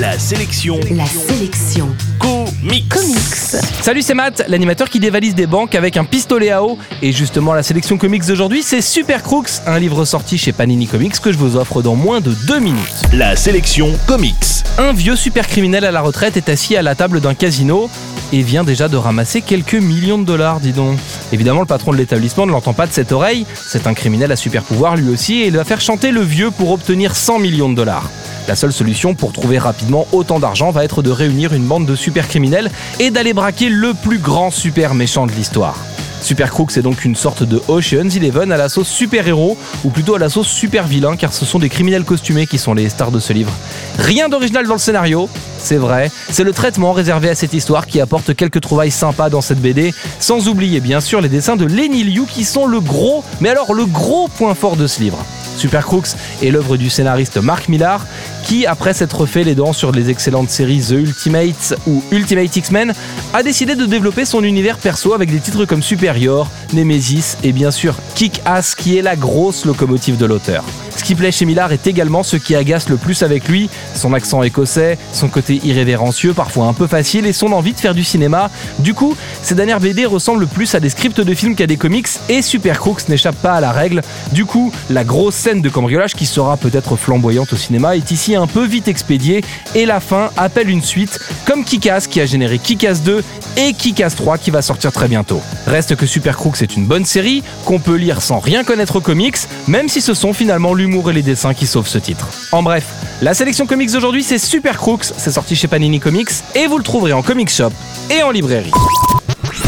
La sélection. La sélection. Comics. Comics. Salut, c'est Matt, l'animateur qui dévalise des banques avec un pistolet à eau. Et justement, la sélection comics d'aujourd'hui, c'est Super Crooks, un livre sorti chez Panini Comics que je vous offre dans moins de deux minutes. La sélection comics. Un vieux super criminel à la retraite est assis à la table d'un casino et vient déjà de ramasser quelques millions de dollars, dis donc. Évidemment, le patron de l'établissement ne l'entend pas de cette oreille. C'est un criminel à super pouvoir lui aussi et il va faire chanter le vieux pour obtenir 100 millions de dollars. La seule solution pour trouver rapidement autant d'argent va être de réunir une bande de super criminels et d'aller braquer le plus grand super méchant de l'histoire. Super Crooks est donc une sorte de Ocean's Eleven à la sauce super-héros, ou plutôt à la sauce super-vilain, car ce sont des criminels costumés qui sont les stars de ce livre. Rien d'original dans le scénario, c'est vrai, c'est le traitement réservé à cette histoire qui apporte quelques trouvailles sympas dans cette BD, sans oublier bien sûr les dessins de Lenny Liu qui sont le gros, mais alors le gros point fort de ce livre. Super Crooks est l'œuvre du scénariste Mark Millar, qui, après s'être fait les dents sur les excellentes séries The Ultimates ou Ultimate X-Men, a décidé de développer son univers perso avec des titres comme Superior, Nemesis et bien sûr Kick-Ass qui est la grosse locomotive de l'auteur. Qui chez Millar est également ce qui agace le plus avec lui, son accent écossais, son côté irrévérencieux, parfois un peu facile, et son envie de faire du cinéma. Du coup, ces dernières BD ressemblent plus à des scripts de films qu'à des comics, et Super Crooks n'échappe pas à la règle. Du coup, la grosse scène de cambriolage qui sera peut-être flamboyante au cinéma est ici un peu vite expédiée, et la fin appelle une suite, comme Kick-Ass qui a généré Kick-Ass 2 et Kick-Ass 3 qui va sortir très bientôt. Reste que Super Crooks est une bonne série, qu'on peut lire sans rien connaître aux comics, même si ce sont finalement l'humour et les dessins qui sauvent ce titre. En bref, la sélection comics d'aujourd'hui c'est Super Crooks, c'est sorti chez Panini Comics, et vous le trouverez en comic shop et en librairie.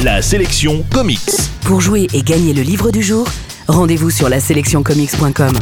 La sélection comics. Pour jouer et gagner le livre du jour, rendez-vous sur la sélectioncomics.com.